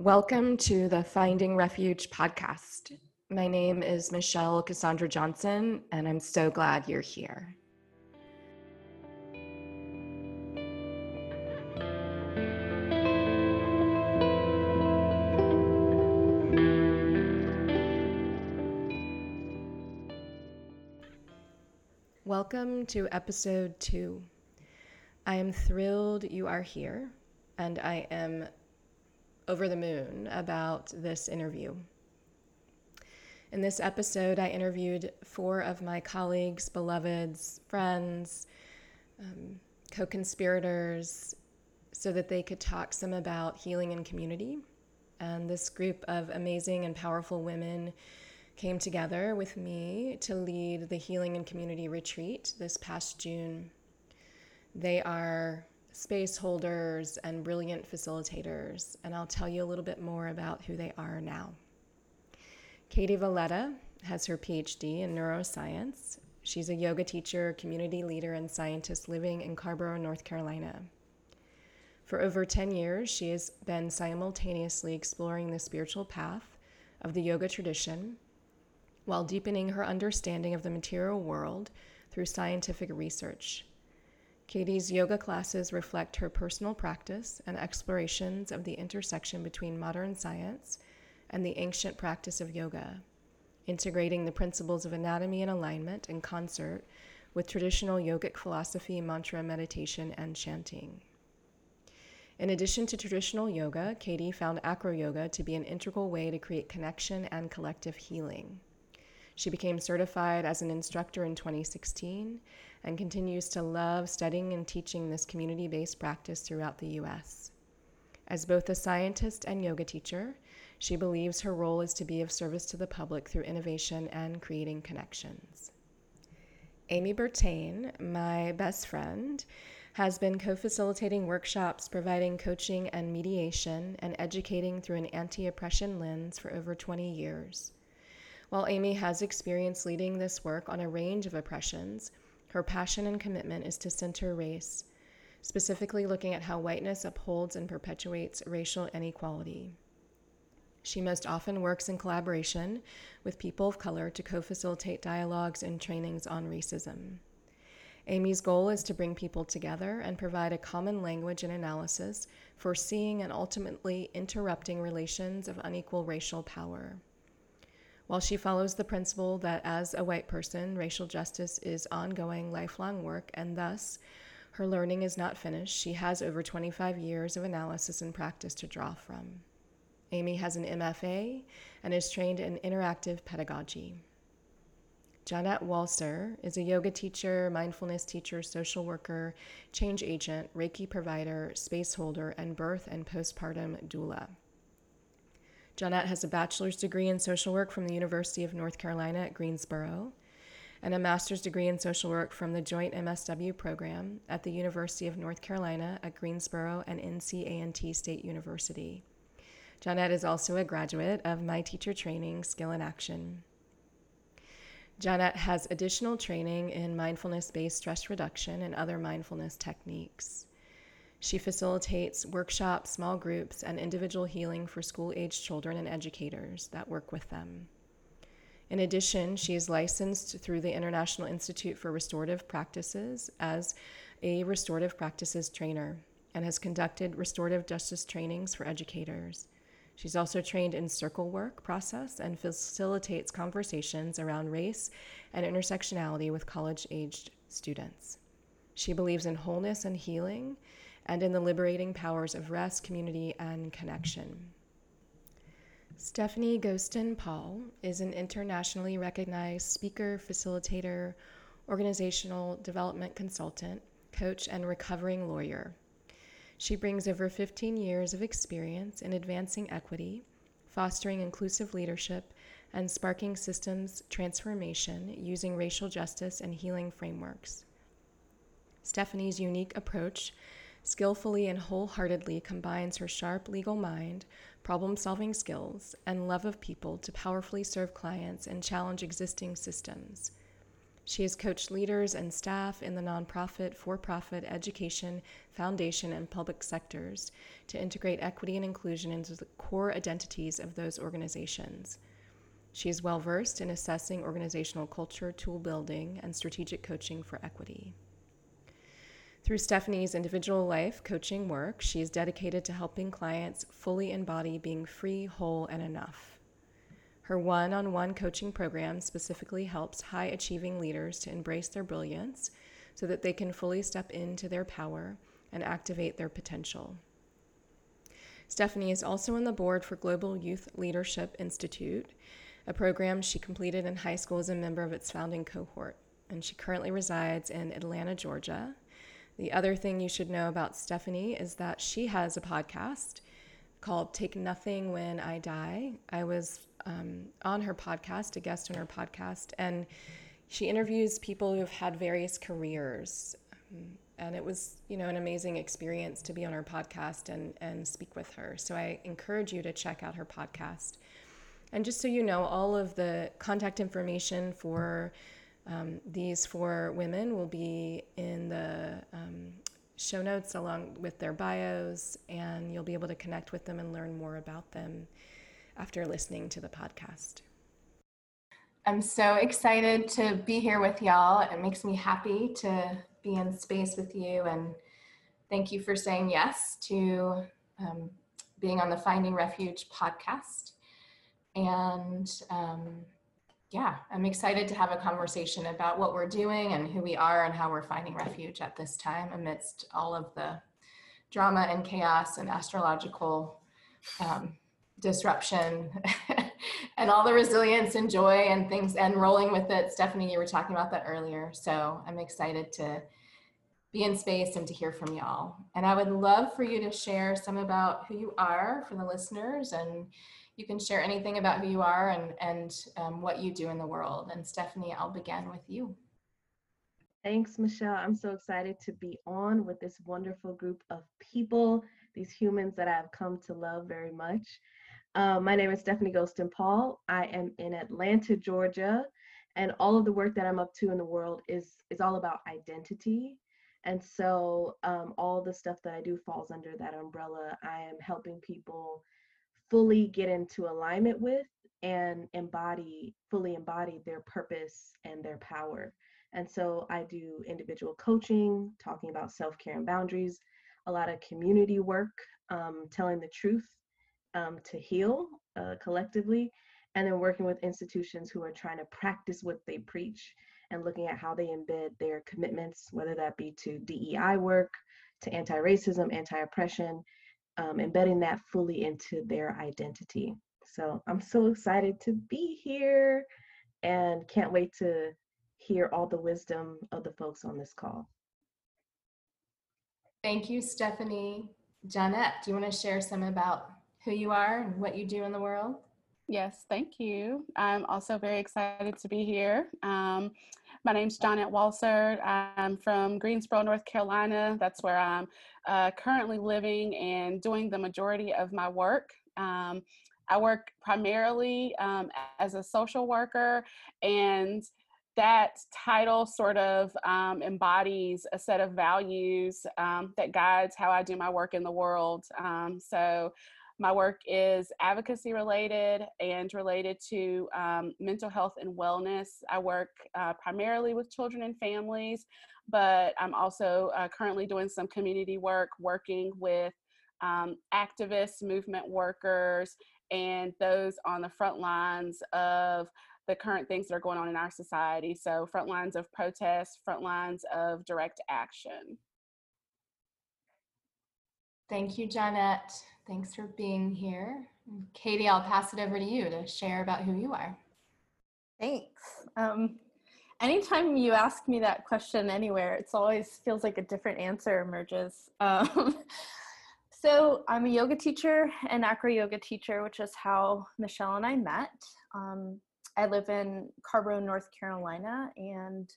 Welcome to the Finding Refuge podcast. My name is Michelle Cassandra Johnson, and I'm so glad you're here. Welcome to episode two. I am thrilled you are here, and I am over the moon about this interview. In this episode, I interviewed four of my colleagues, beloveds, friends, um, co conspirators, so that they could talk some about healing and community. And this group of amazing and powerful women came together with me to lead the Healing and Community Retreat this past June. They are space holders and brilliant facilitators, and I'll tell you a little bit more about who they are now. Katie Valletta has her PhD in neuroscience. She's a yoga teacher, community leader, and scientist living in Carrboro, North Carolina. For over 10 years, she has been simultaneously exploring the spiritual path of the yoga tradition while deepening her understanding of the material world through scientific research. Katie's yoga classes reflect her personal practice and explorations of the intersection between modern science and the ancient practice of yoga, integrating the principles of anatomy and alignment in concert with traditional yogic philosophy, mantra, meditation, and chanting. In addition to traditional yoga, Katie found acro yoga to be an integral way to create connection and collective healing. She became certified as an instructor in 2016 and continues to love studying and teaching this community based practice throughout the U.S. As both a scientist and yoga teacher, she believes her role is to be of service to the public through innovation and creating connections. Amy Bertain, my best friend, has been co facilitating workshops, providing coaching and mediation, and educating through an anti oppression lens for over 20 years. While Amy has experience leading this work on a range of oppressions, her passion and commitment is to center race, specifically looking at how whiteness upholds and perpetuates racial inequality. She most often works in collaboration with people of color to co facilitate dialogues and trainings on racism. Amy's goal is to bring people together and provide a common language and analysis for seeing and ultimately interrupting relations of unequal racial power. While she follows the principle that as a white person, racial justice is ongoing, lifelong work, and thus her learning is not finished, she has over 25 years of analysis and practice to draw from. Amy has an MFA and is trained in interactive pedagogy. Johnette Walser is a yoga teacher, mindfulness teacher, social worker, change agent, Reiki provider, space holder, and birth and postpartum doula. Johnette has a bachelor's degree in social work from the University of North Carolina at Greensboro and a master's degree in social work from the Joint MSW program at the University of North Carolina at Greensboro and NC State University. Johnette is also a graduate of My Teacher Training Skill in Action. Johnette has additional training in mindfulness based stress reduction and other mindfulness techniques. She facilitates workshops, small groups, and individual healing for school aged children and educators that work with them. In addition, she is licensed through the International Institute for Restorative Practices as a restorative practices trainer and has conducted restorative justice trainings for educators. She's also trained in circle work process and facilitates conversations around race and intersectionality with college aged students. She believes in wholeness and healing and in the liberating powers of rest, community, and connection. Stephanie Golston Paul is an internationally recognized speaker, facilitator, organizational development consultant, coach, and recovering lawyer. She brings over 15 years of experience in advancing equity, fostering inclusive leadership, and sparking systems transformation using racial justice and healing frameworks. Stephanie's unique approach skillfully and wholeheartedly combines her sharp legal mind, problem solving skills, and love of people to powerfully serve clients and challenge existing systems. She has coached leaders and staff in the nonprofit, for profit, education, foundation, and public sectors to integrate equity and inclusion into the core identities of those organizations. She is well versed in assessing organizational culture, tool building, and strategic coaching for equity. Through Stephanie's individual life coaching work, she is dedicated to helping clients fully embody being free, whole, and enough. Her one on one coaching program specifically helps high achieving leaders to embrace their brilliance so that they can fully step into their power and activate their potential. Stephanie is also on the board for Global Youth Leadership Institute, a program she completed in high school as a member of its founding cohort. And she currently resides in Atlanta, Georgia. The other thing you should know about Stephanie is that she has a podcast called Take Nothing When I Die. I was um, on her podcast, a guest on her podcast, and she interviews people who've had various careers. Um, and it was, you know, an amazing experience to be on her podcast and, and speak with her. So I encourage you to check out her podcast. And just so you know, all of the contact information for um, these four women will be in the um, show notes along with their bios, and you'll be able to connect with them and learn more about them after listening to the podcast. I'm so excited to be here with y'all. It makes me happy to be in space with you, and thank you for saying yes to um, being on the Finding Refuge podcast. And um, yeah, I'm excited to have a conversation about what we're doing and who we are and how we're finding refuge at this time amidst all of the drama and chaos and astrological um, disruption and all the resilience and joy and things and rolling with it. Stephanie, you were talking about that earlier. So I'm excited to be in space and to hear from y'all. And I would love for you to share some about who you are for the listeners and you can share anything about who you are and, and um, what you do in the world. And Stephanie, I'll begin with you. Thanks, Michelle. I'm so excited to be on with this wonderful group of people, these humans that I've come to love very much. Uh, my name is Stephanie Golston Paul. I am in Atlanta, Georgia, and all of the work that I'm up to in the world is is all about identity. And so um, all the stuff that I do falls under that umbrella. I am helping people fully get into alignment with and embody, fully embody their purpose and their power. And so I do individual coaching, talking about self care and boundaries, a lot of community work, um, telling the truth um, to heal uh, collectively, and then working with institutions who are trying to practice what they preach and looking at how they embed their commitments, whether that be to DEI work, to anti racism, anti oppression, um, embedding that fully into their identity. So I'm so excited to be here and can't wait to hear all the wisdom of the folks on this call. Thank you, Stephanie. Johnette, do you want to share some about who you are and what you do in the world? Yes, thank you. I'm also very excited to be here. Um, my name's Johnette Walser. I'm from Greensboro, North Carolina. That's where I'm uh, currently living and doing the majority of my work. Um, I work primarily um, as a social worker, and that title sort of um, embodies a set of values um, that guides how I do my work in the world. Um, so my work is advocacy related and related to um, mental health and wellness. I work uh, primarily with children and families, but I'm also uh, currently doing some community work, working with um, activists, movement workers, and those on the front lines of the current things that are going on in our society. So, front lines of protest, front lines of direct action. Thank you, Johnette. Thanks for being here. Katie, I'll pass it over to you to share about who you are. Thanks. Um, anytime you ask me that question anywhere, it's always feels like a different answer emerges. Um, so I'm a yoga teacher and acro yoga teacher, which is how Michelle and I met. Um, I live in Carrboro, North Carolina, and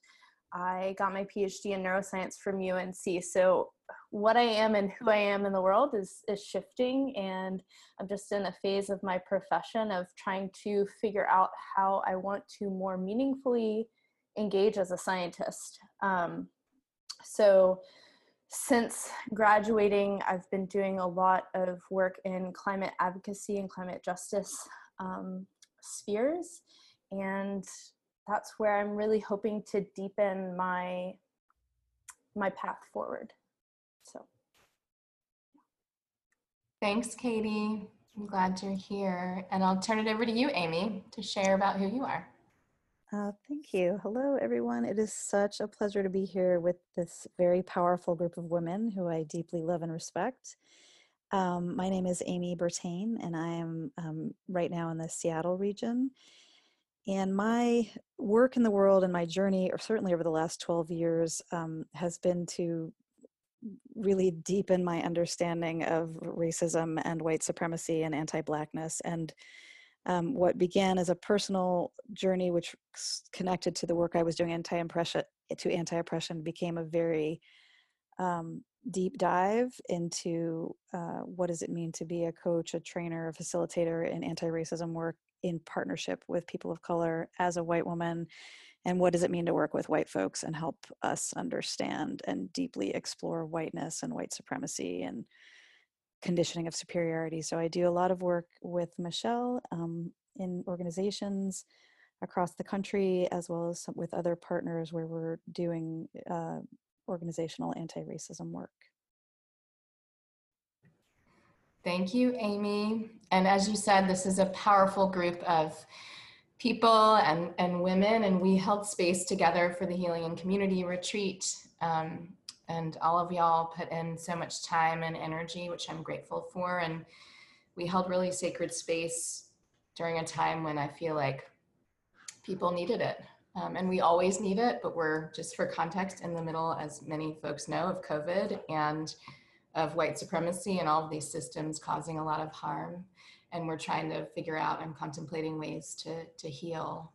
I got my PhD in neuroscience from UNC. So what I am and who I am in the world is is shifting and I'm just in a phase of my profession of trying to figure out how I want to more meaningfully engage as a scientist. Um, so since graduating, I've been doing a lot of work in climate advocacy and climate justice um, spheres. And that's where I'm really hoping to deepen my my path forward. So thanks, Katie. I'm glad you're here. And I'll turn it over to you, Amy, to share about who you are. Uh, thank you. Hello, everyone. It is such a pleasure to be here with this very powerful group of women who I deeply love and respect. Um, my name is Amy Bertain, and I am um, right now in the Seattle region. And my work in the world and my journey, or certainly over the last 12 years, um, has been to really deepen my understanding of racism and white supremacy and anti Blackness. And um, what began as a personal journey, which connected to the work I was doing anti-oppression, to anti-oppression, became a very um, deep dive into uh, what does it mean to be a coach, a trainer, a facilitator in anti-racism work in partnership with people of color as a white woman and what does it mean to work with white folks and help us understand and deeply explore whiteness and white supremacy and conditioning of superiority. So i do a lot of work with michelle um, in organizations across the country as well as with other partners where we're doing uh, organizational anti-racism work Thank you, Amy. And as you said, this is a powerful group of people and, and women, and we held space together for the Healing and Community Retreat. Um, and all of y'all put in so much time and energy, which I'm grateful for. And we held really sacred space during a time when I feel like people needed it. Um, and we always need it, but we're just for context in the middle, as many folks know, of COVID. And of white supremacy and all of these systems causing a lot of harm. And we're trying to figure out and contemplating ways to, to heal.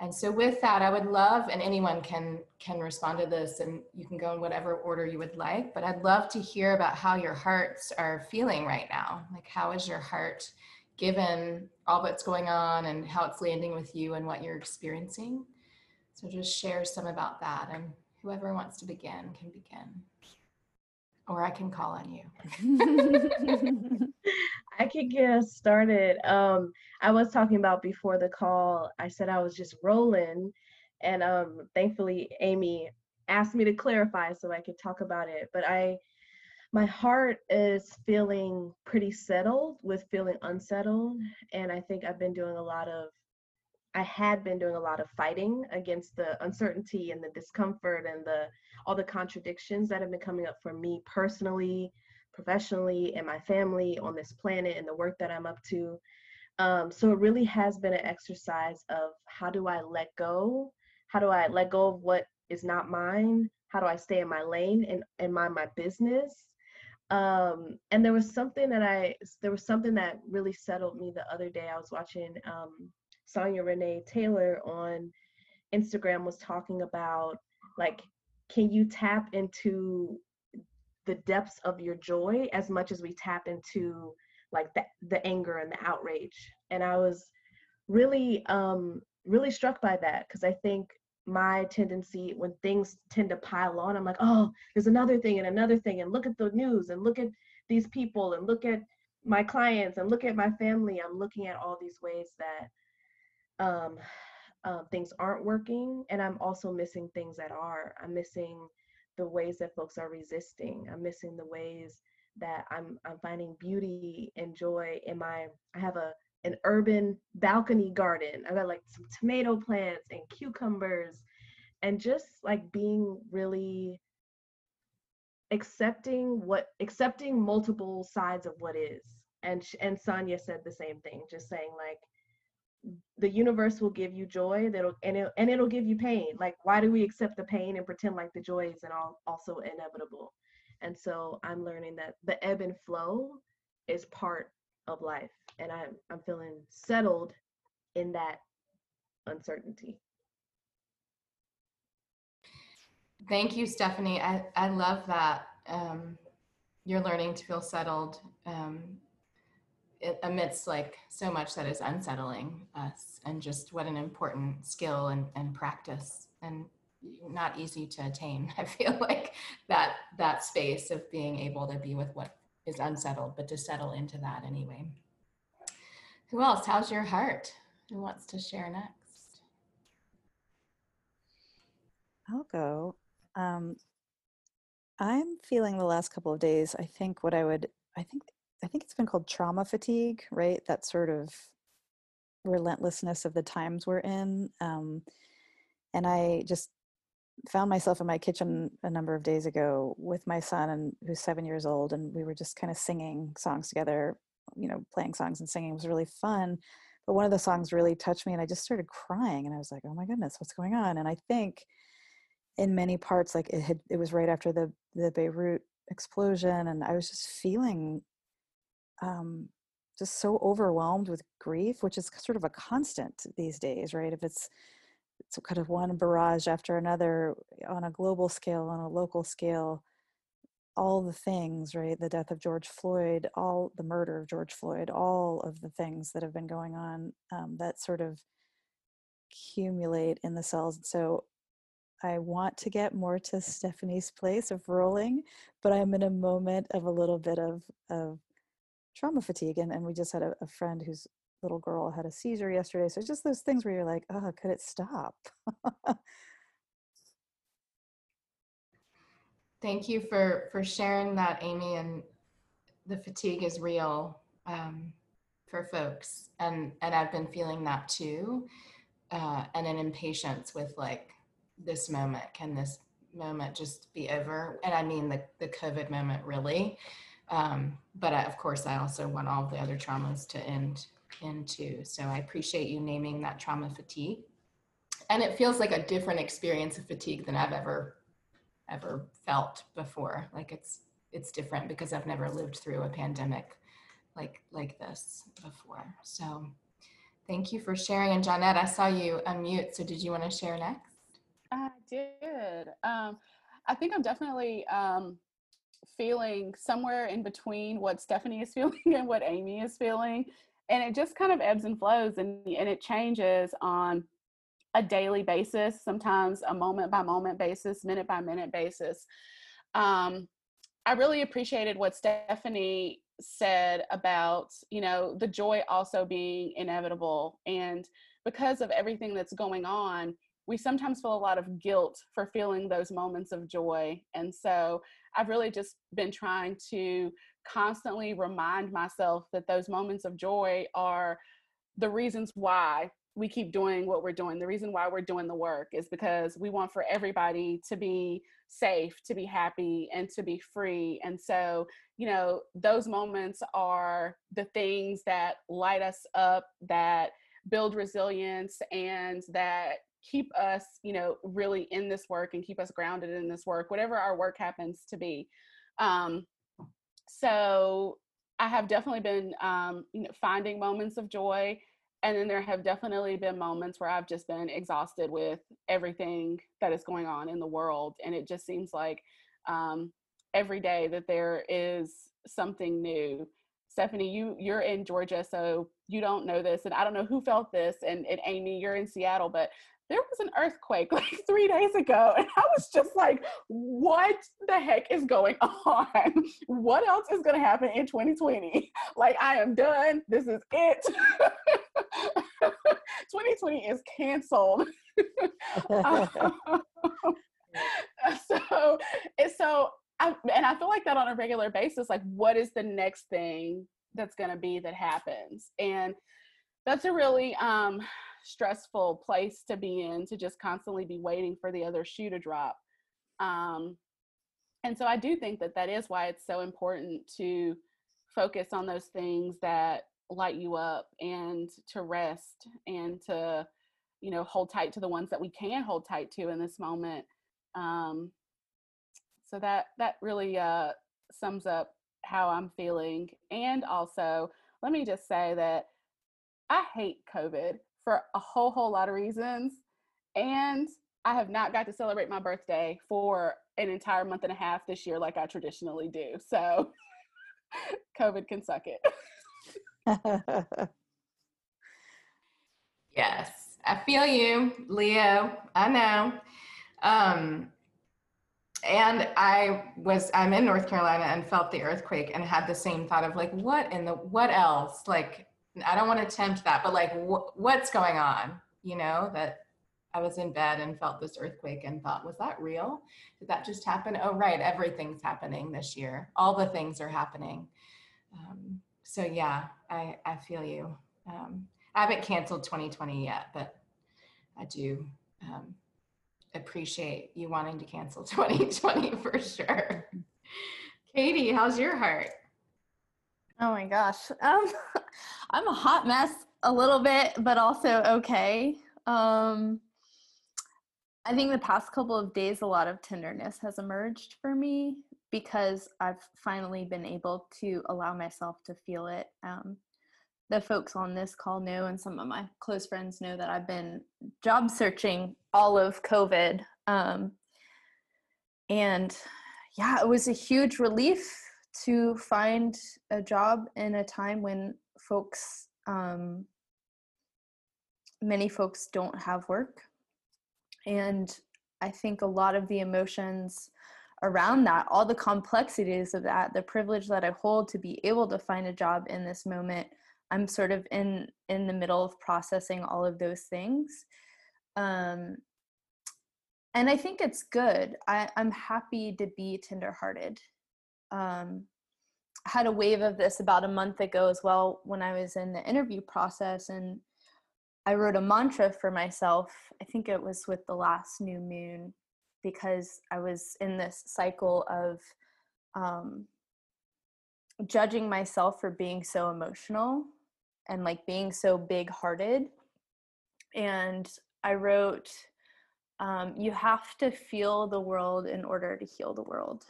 And so with that, I would love, and anyone can can respond to this and you can go in whatever order you would like, but I'd love to hear about how your hearts are feeling right now. Like how is your heart given all that's going on and how it's landing with you and what you're experiencing? So just share some about that and whoever wants to begin can begin or I can call on you. I could get started. Um, I was talking about before the call, I said I was just rolling. And um, thankfully, Amy asked me to clarify so I could talk about it. But I, my heart is feeling pretty settled with feeling unsettled. And I think I've been doing a lot of I had been doing a lot of fighting against the uncertainty and the discomfort and the all the contradictions that have been coming up for me personally, professionally, and my family on this planet and the work that I'm up to. Um, so it really has been an exercise of how do I let go? How do I let go of what is not mine? How do I stay in my lane and, and mind my business? Um, and there was something that I there was something that really settled me the other day. I was watching um, Sonya Renee Taylor on Instagram was talking about like, can you tap into the depths of your joy as much as we tap into like the, the anger and the outrage? And I was really, um, really struck by that because I think my tendency when things tend to pile on, I'm like, oh, there's another thing and another thing, and look at the news and look at these people and look at my clients and look at my family. I'm looking at all these ways that um, uh, things aren't working and i'm also missing things that are. I'm missing the ways that folks are resisting. I'm missing the ways that i'm i'm finding beauty and joy in my i have a an urban balcony garden. I got like some tomato plants and cucumbers and just like being really accepting what accepting multiple sides of what is. And and Sonya said the same thing just saying like the universe will give you joy that'll and it, and it'll give you pain. Like why do we accept the pain and pretend like the joy is and all, also inevitable? And so i'm learning that the ebb and flow is part of life and i'm i'm feeling settled in that uncertainty. Thank you stephanie. I i love that um, you're learning to feel settled um, amidst like so much that is unsettling us and just what an important skill and, and practice and not easy to attain. I feel like that that space of being able to be with what is unsettled, but to settle into that anyway. Who else? How's your heart? Who wants to share next? I'll go. Um, I'm feeling the last couple of days. I think what I would, I think, I think it's been called trauma fatigue, right? That sort of relentlessness of the times we're in. Um, and I just found myself in my kitchen a number of days ago with my son and who's seven years old and we were just kind of singing songs together you know playing songs and singing it was really fun but one of the songs really touched me and i just started crying and i was like oh my goodness what's going on and i think in many parts like it had it was right after the the beirut explosion and i was just feeling um just so overwhelmed with grief which is sort of a constant these days right if it's it's kind of one barrage after another on a global scale, on a local scale, all the things, right? The death of George Floyd, all the murder of George Floyd, all of the things that have been going on um, that sort of accumulate in the cells. So I want to get more to Stephanie's place of rolling, but I'm in a moment of a little bit of, of trauma fatigue. And, and we just had a, a friend whose little girl had a seizure yesterday. So it's just those things where you're like, oh, could it stop? Thank you for for sharing that, Amy. And the fatigue is real um, for folks, and and I've been feeling that too, uh, and an impatience with like this moment. Can this moment just be over? And I mean the the COVID moment really. Um, but I, of course, I also want all the other traumas to end into. So I appreciate you naming that trauma fatigue. And it feels like a different experience of fatigue than I've ever ever felt before. Like it's it's different because I've never lived through a pandemic like like this before. So thank you for sharing. And Johnette, I saw you unmute. So did you want to share next? I did. Um, I think I'm definitely um, feeling somewhere in between what Stephanie is feeling and what Amy is feeling. And it just kind of ebbs and flows and, and it changes on a daily basis sometimes a moment by moment basis minute by minute basis. Um, i really appreciated what stephanie said about you know the joy also being inevitable. And because of everything that's going on we sometimes feel a lot of guilt for feeling those moments of joy and so i've really just been trying to constantly remind myself that those moments of joy are the reasons why we keep doing what we're doing. The reason why we're doing the work is because we want for everybody to be safe, to be happy, and to be free. And so, you know, those moments are the things that light us up, that build resilience, and that keep us, you know, really in this work and keep us grounded in this work, whatever our work happens to be. Um, so I have definitely been um, you know, finding moments of joy. And then there have definitely been moments where I've just been exhausted with everything that is going on in the world. And it just seems like um, every day that there is something new. Stephanie, you you're in Georgia, so you don't know this, and I don't know who felt this. And, and Amy, you're in Seattle, but there was an earthquake like three days ago. And I was just like, what the heck is going on? What else is going to happen in 2020? Like, I am done. This is it. 2020 is canceled. so, so, I, and I feel like that on a regular basis. Like, what is the next thing that's going to be that happens? And that's a really um, stressful place to be in to just constantly be waiting for the other shoe to drop. Um, and so I do think that that is why it's so important to focus on those things that light you up and to rest and to you know hold tight to the ones that we can hold tight to in this moment. Um, so that that really uh, sums up how i'm feeling. And also let me just say that i hate covid for a whole whole lot of reasons and i have not got to celebrate my birthday for an entire month and a half this year like i traditionally do so covid can suck it yes I feel you, Leo. I know. Um, and I was I'm in North Carolina and felt the earthquake and had the same thought of like what in the what else like I don't want to tempt that but like wh- what's going on? You know that I was in bed and felt this earthquake and thought was that real? Did that just happen? Oh right everything's happening this year. All the things are happening. Um, so yeah I I feel you. Um, I haven't canceled 2020 yet but I do um, appreciate you wanting to cancel 2020 for sure. Katie, how's your heart? Oh my gosh. Um, I'm a hot mess a little bit, but also okay. Um, I think the past couple of days, a lot of tenderness has emerged for me because I've finally been able to allow myself to feel it. Um, the folks on this call know, and some of my close friends know that I've been job searching all of COVID. Um, and yeah, it was a huge relief to find a job in a time when folks, um, many folks don't have work. And I think a lot of the emotions around that, all the complexities of that, the privilege that I hold to be able to find a job in this moment i'm sort of in in the middle of processing all of those things. Um and i think it's good. I, i'm happy to be tenderhearted um I had a wave of this about a month ago as well when i was in the interview process and i wrote a mantra for myself i think it was with the last new moon because i was in this cycle of um judging myself for being so emotional and like being so big hearted. And I wrote, um, You have to feel the world in order to heal the world.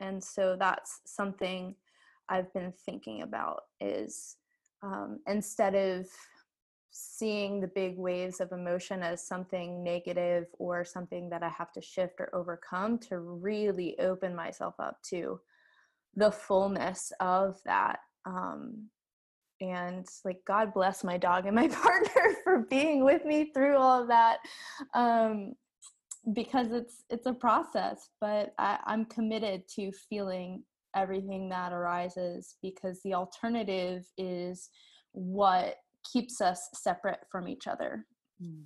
And so that's something I've been thinking about is um, instead of seeing the big waves of emotion as something negative or something that I have to shift or overcome, to really open myself up to the fullness of that um, and like god bless my dog and my partner for being with me through all of that um, because it's it's a process but I, i'm committed to feeling everything that arises because the alternative is what keeps us separate from each other. Mm.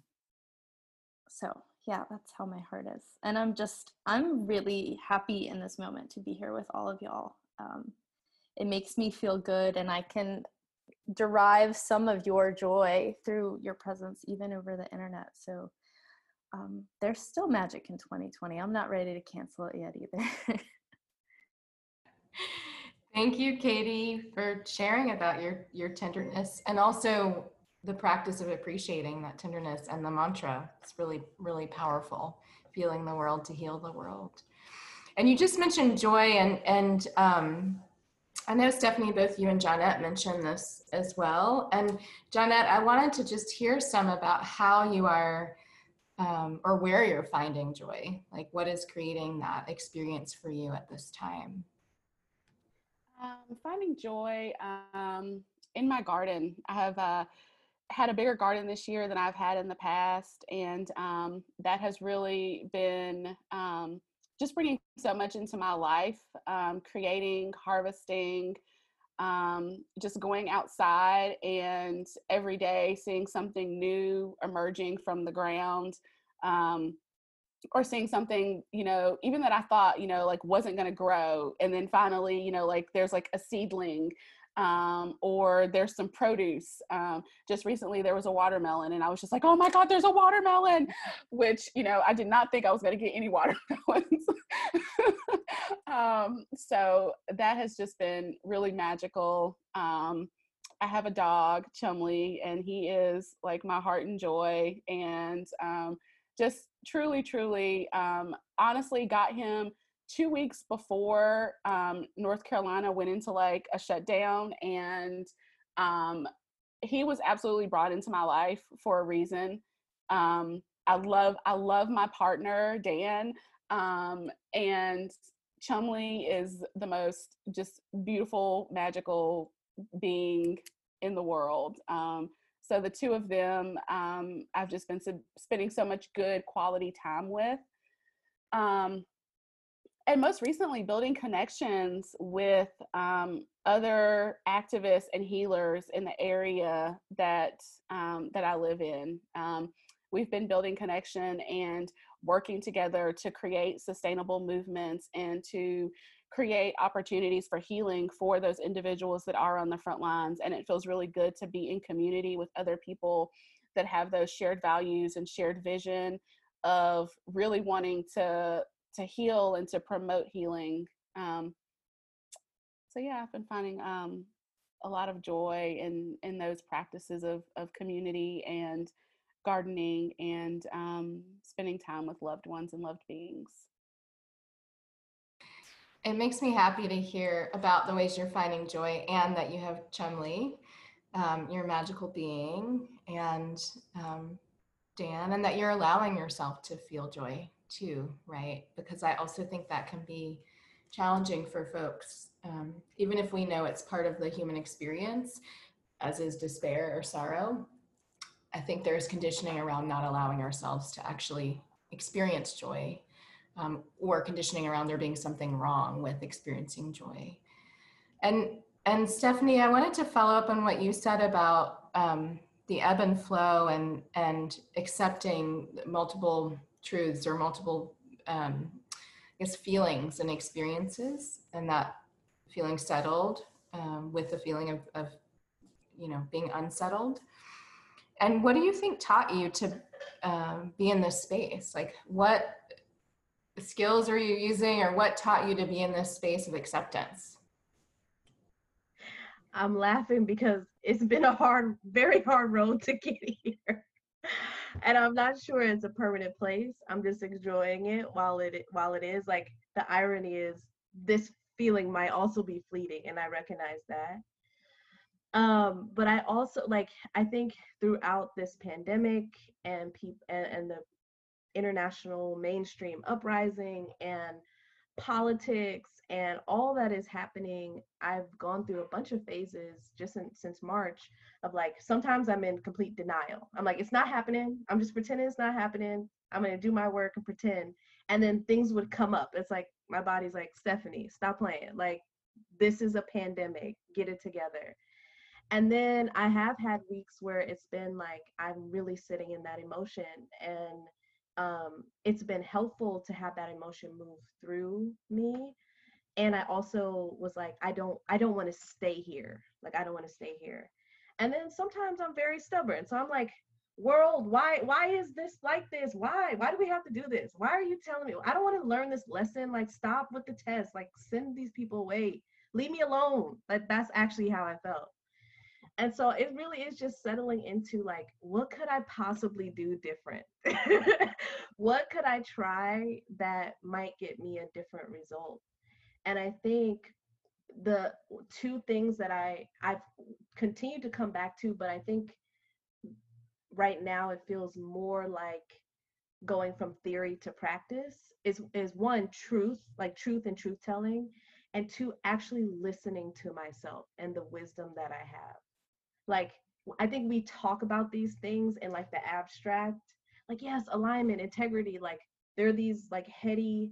so yeah that's how my heart is. And i'm just i'm really happy in this moment to be here with all of y'all. Um, it makes me feel good and i can derive some of your joy through your presence even over the internet. So um, there's still magic in 2020 i'm not ready to cancel it yet either. Thank you katie for sharing about your your tenderness and also the practice of appreciating that tenderness and the mantra. It's really really powerful feeling the world to heal the world. And you just mentioned joy and and um, I know Stephanie, both you and Johnette mentioned this as well. And Johnette, I wanted to just hear some about how you are um, or where you're finding joy. Like what is creating that experience for you at this time? Um, finding joy um, in my garden. I have uh, had a bigger garden this year than I've had in the past, and um, that has really been um, just bringing so much into my life, um, creating, harvesting, um, just going outside and every day seeing something new emerging from the ground. Um, or seeing something, you know, even that I thought, you know, like wasn't going to grow. And then finally, you know, like there's like a seedling um, or there's some produce. Um, just recently, there was a watermelon, and I was just like, "Oh my God, there's a watermelon!" Which you know, I did not think I was going to get any watermelons. um, so that has just been really magical. Um, I have a dog, Chumley, and he is like my heart and joy, and um, just truly, truly, um, honestly, got him two weeks before um, North Carolina went into like a shutdown, and um, he was absolutely brought into my life for a reason. Um, I love I love my partner Dan, um, and Chumley is the most just beautiful, magical being in the world. Um, So the two of them, um, I've just been spending so much good quality time with. Um, and most recently, building connections with um, other activists and healers in the area that um, that I live in. Um, we've been building connection and working together to create sustainable movements and to create opportunities for healing for those individuals that are on the front lines. And it feels really good to be in community with other people that have those shared values and shared vision of really wanting to to heal and to promote healing. Um, so yeah, I've been finding um, a lot of joy in in those practices of of community and gardening and um, spending time with loved ones and loved beings. It makes me happy to hear about the ways you're finding joy and that you have Chumley, um, your magical being, and um, Dan, and that you're allowing yourself to feel joy too, right? Because I also think that can be challenging for folks, um, even if we know it's part of the human experience, as is despair or sorrow. I think there's conditioning around not allowing ourselves to actually experience joy um, or conditioning around there being something wrong with experiencing joy. And and Stephanie, I wanted to follow up on what you said about um, the ebb and flow and and accepting multiple truths or multiple um, I guess feelings and experiences, and that feeling settled um, with the feeling of, of you know being unsettled. And what do you think taught you to um, be in this space? Like, what skills are you using, or what taught you to be in this space of acceptance? I'm laughing because it's been a hard, very hard road to get here. And I'm not sure it's a permanent place. I'm just enjoying it while it while it is. Like the irony is this feeling might also be fleeting and I recognize that um but i also like i think throughout this pandemic and people and, and the international mainstream uprising and politics and all that is happening i've gone through a bunch of phases just in, since march of like sometimes i'm in complete denial. I'm like it's not happening. I'm just pretending it's not happening. I'm going to do my work and pretend. And then things would come up. It's like my body's like stephanie stop playing. Like this is a pandemic. Get it together. And then I have had weeks where it's been like I'm really sitting in that emotion and um, it's been helpful to have that emotion move through me and i also was like i don't i don't want to stay here like i don't want to stay here. And then sometimes i'm very stubborn so i'm like world why why is this like this? Why why do we have to do this? Why are you telling me i don't want to learn this lesson like stop with the test like send these people away. Leave me alone. Like that's actually how i felt and so it really is just settling into like what could i possibly do different? What could i try that might get me a different result? And i think the two things that i i've continued to come back to but i think right now it feels more like going from theory to practice is is one truth like truth and truth telling and two actually listening to myself and the wisdom that i have like i think we talk about these things in like the abstract like yes alignment integrity like there are these like heady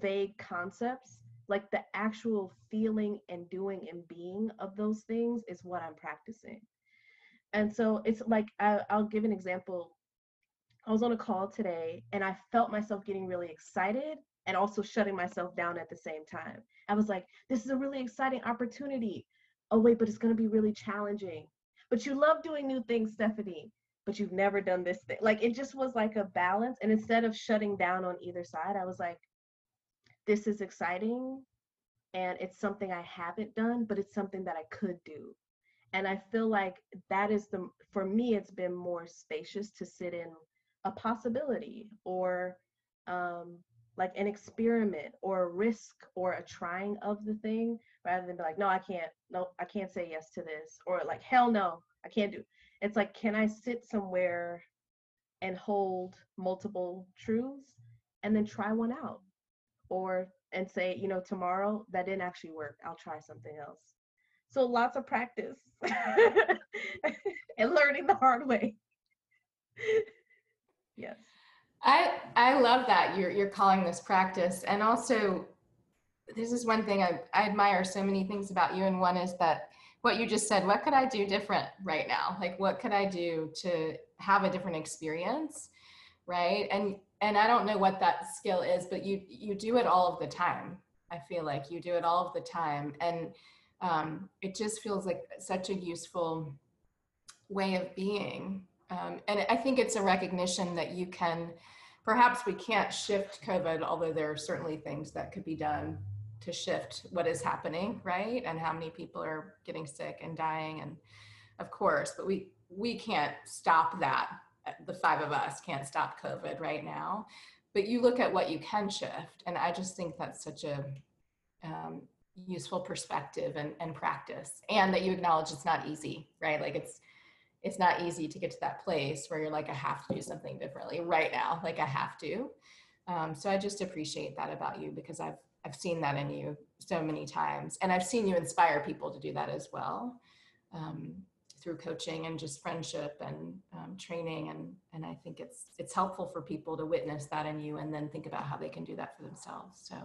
vague concepts like the actual feeling and doing and being of those things is what i'm practicing. And so it's like I, i'll give an example. I was on a call today and i felt myself getting really excited and also shutting myself down at the same time. I was like this is a really exciting opportunity oh wait, but it's going to be really challenging. But you love doing new things, Stephanie, but you've never done this thing. Like it just was like a balance. And instead of shutting down on either side, I was like, this is exciting and it's something I haven't done, but it's something that I could do. And I feel like that is the, for me, it's been more spacious to sit in a possibility or um, like an experiment or a risk or a trying of the thing rather than be like no i can't. No i can't say yes to this or like hell no i can't do it's like can i sit somewhere and hold multiple truths and then try one out? Or and say you know tomorrow that didn't actually work. I'll try something else. So lots of practice and learning the hard way. yes. I I love that you're you're calling this practice, and also this is one thing I, I admire so many things about you, and one is that what you just said. What could I do different right now? Like, what could I do to have a different experience, right? And and I don't know what that skill is, but you you do it all of the time. I feel like you do it all of the time, and um, it just feels like such a useful way of being. Um, and I think it's a recognition that you can, perhaps we can't shift COVID, although there are certainly things that could be done to shift what is happening, right? And how many people are getting sick and dying, and of course, but we we can't stop that. The five of us can't stop COVID right now, but you look at what you can shift, and I just think that's such a um, useful perspective and, and practice, and that you acknowledge it's not easy, right? Like it's it's not easy to get to that place where you're like, I have to do something differently right now, like I have to. Um, so I just appreciate that about you because I've I've seen that in you so many times, and I've seen you inspire people to do that as well um, through coaching and just friendship and um, training, and and I think it's it's helpful for people to witness that in you and then think about how they can do that for themselves. So,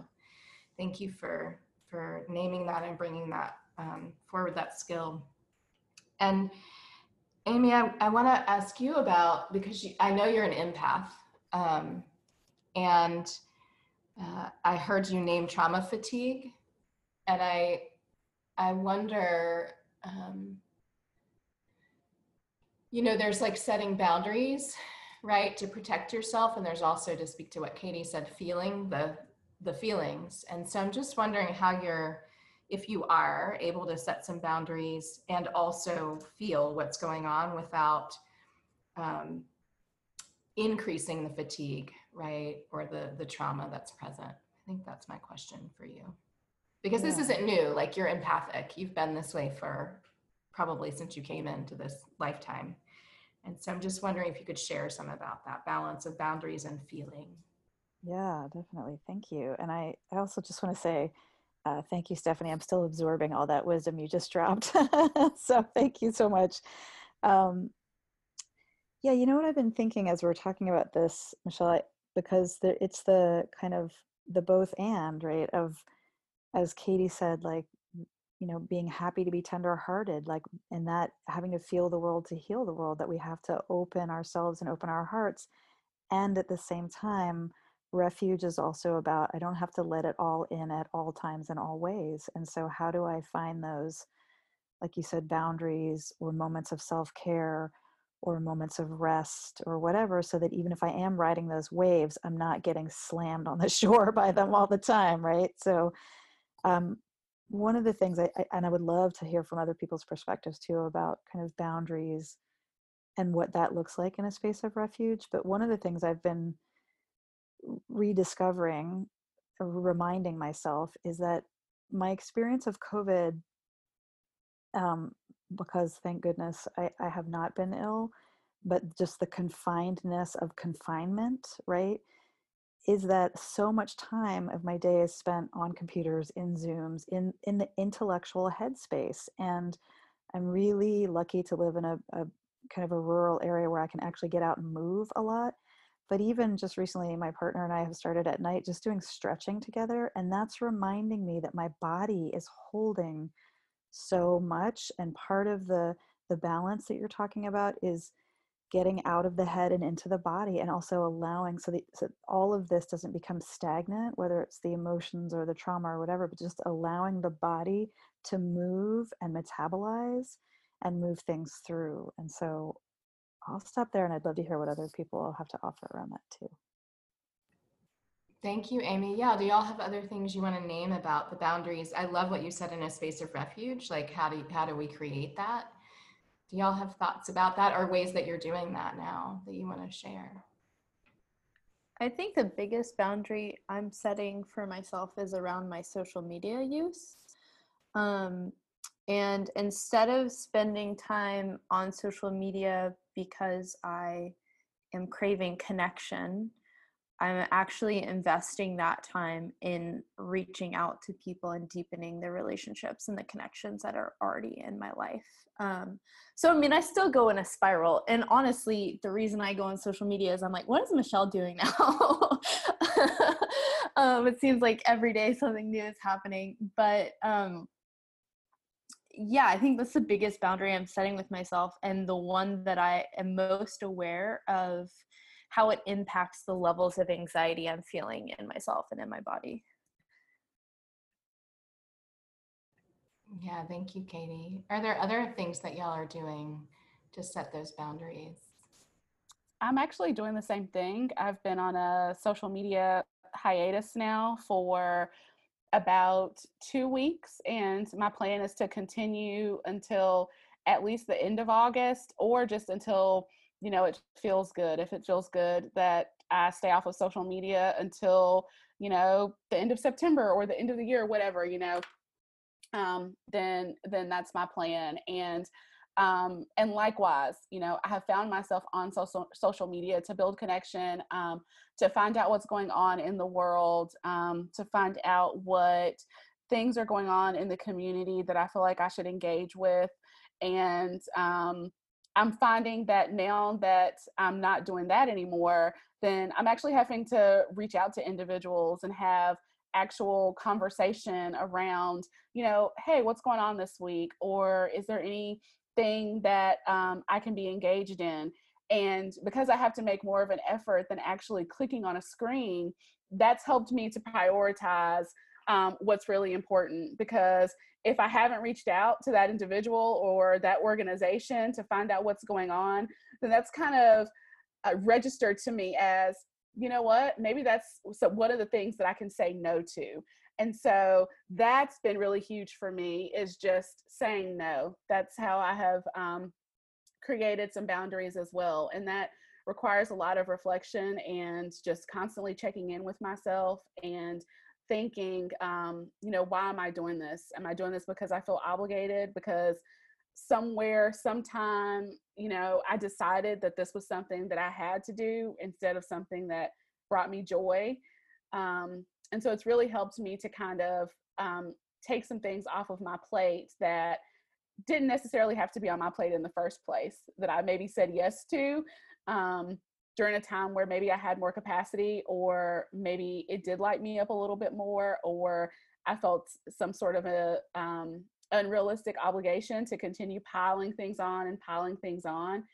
thank you for for naming that and bringing that um, forward that skill. And Amy, I, I want to ask you about because you, I know you're an empath, um, and uh, I heard you name trauma fatigue, and I I wonder, um, you know, there's like setting boundaries, right, to protect yourself, and there's also to speak to what Katie said, feeling the the feelings, and so I'm just wondering how you're if you are able to set some boundaries and also feel what's going on without um, increasing the fatigue right or the the trauma that's present. I think that's my question for you. Because yeah. this isn't new like you're empathic. You've been this way for probably since you came into this lifetime. And so i'm just wondering if you could share some about that balance of boundaries and feeling. Yeah definitely. Thank you. And i i also just want to say uh, thank you, Stephanie. I'm still absorbing all that wisdom you just dropped. so thank you so much. Um, yeah, you know what I've been thinking as we're talking about this, Michelle, I, because the, it's the kind of the both and, right? Of, as Katie said, like, you know, being happy to be tenderhearted, like, and that having to feel the world to heal the world, that we have to open ourselves and open our hearts. And at the same time, refuge is also about i don't have to let it all in at all times and all ways and so how do i find those like you said boundaries or moments of self-care or moments of rest or whatever so that even if i am riding those waves i'm not getting slammed on the shore by them all the time right? So um, one of the things I, I and i would love to hear from other people's perspectives too about kind of boundaries and what that looks like in a space of refuge but one of the things i've been rediscovering or reminding myself is that my experience of COVID, um, because thank goodness I, I have not been ill, but just the confinedness of confinement, right? Is that so much time of my day is spent on computers, in Zooms, in in the intellectual headspace, and I'm really lucky to live in a, a kind of a rural area where I can actually get out and move a lot but even just recently my partner and i have started at night just doing stretching together and that's reminding me that my body is holding so much and part of the the balance that you're talking about is getting out of the head and into the body and also allowing so that so all of this doesn't become stagnant whether it's the emotions or the trauma or whatever but just allowing the body to move and metabolize and move things through. And so I'll stop there and I'd love to hear what other people have to offer around that too. Thank you, Amy. Yeah, do y'all have other things you want to name about the boundaries? I love what you said in a space of refuge. Like how do how do we create that? Do y'all have thoughts about that or ways that you're doing that now that you want to share? I think the biggest boundary I'm setting for myself is around my social media use. Um, and instead of spending time on social media because I am craving connection, I'm actually investing that time in reaching out to people and deepening the relationships and the connections that are already in my life. Um, so, I mean, I still go in a spiral. And honestly, the reason I go on social media is I'm like, what is Michelle doing now? um, it seems like every day something new is happening. But um, yeah, I think that's the biggest boundary I'm setting with myself, and the one that I am most aware of how it impacts the levels of anxiety I'm feeling in myself and in my body. Yeah, thank you, Katie. Are there other things that y'all are doing to set those boundaries? I'm actually doing the same thing. I've been on a social media hiatus now for about two weeks, and my plan is to continue until at least the end of August or just until you know it feels good. If it feels good that i stay off of social media until you know the end of september or the end of the year whatever you know um, then then that's my plan. And um, and likewise you know i have found myself on social social media to build connection um, to find out what's going on in the world um, to find out what things are going on in the community that i feel like i should engage with and um, I'm finding that now that I'm not doing that anymore, then I'm actually having to reach out to individuals and have actual conversation around, you know, hey, what's going on this week? Or is there anything that um, I can be engaged in? And because I have to make more of an effort than actually clicking on a screen, that's helped me to prioritize um, what's really important because if I haven't reached out to that individual or that organization to find out what's going on, then that's kind of uh, registered to me as, you know what, maybe that's so one of the things that I can say no to. And so that's been really huge for me is just saying no. That's how I have um, created some boundaries as well. And that requires a lot of reflection and just constantly checking in with myself and thinking, um, you know, why am I doing this? Am I doing this because I feel obligated? Because somewhere, sometime, you know, I decided that this was something that I had to do instead of something that brought me joy. Um, and so it's really helped me to kind of um, take some things off of my plate that didn't necessarily have to be on my plate in the first place that I maybe said yes to. Um, during a time where maybe I had more capacity, or maybe it did light me up a little bit more, or I felt some sort of a um, unrealistic obligation to continue piling things on and piling things on.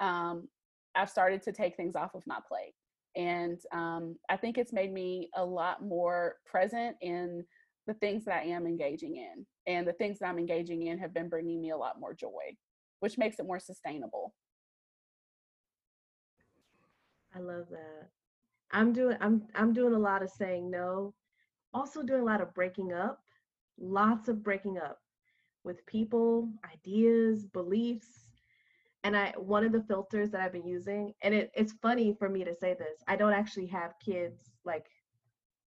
Um, I've started to take things off of my plate. And um, I think it's made me a lot more present in the things that I am engaging in. And the things that I'm engaging in have been bringing me a lot more joy, which makes it more sustainable. I love that. I'm doing I'm I'm doing a lot of saying no. Also doing a lot of breaking up. Lots of breaking up with people, ideas, beliefs. And I one of the filters that I've been using, and it, it's funny for me to say this. I don't actually have kids like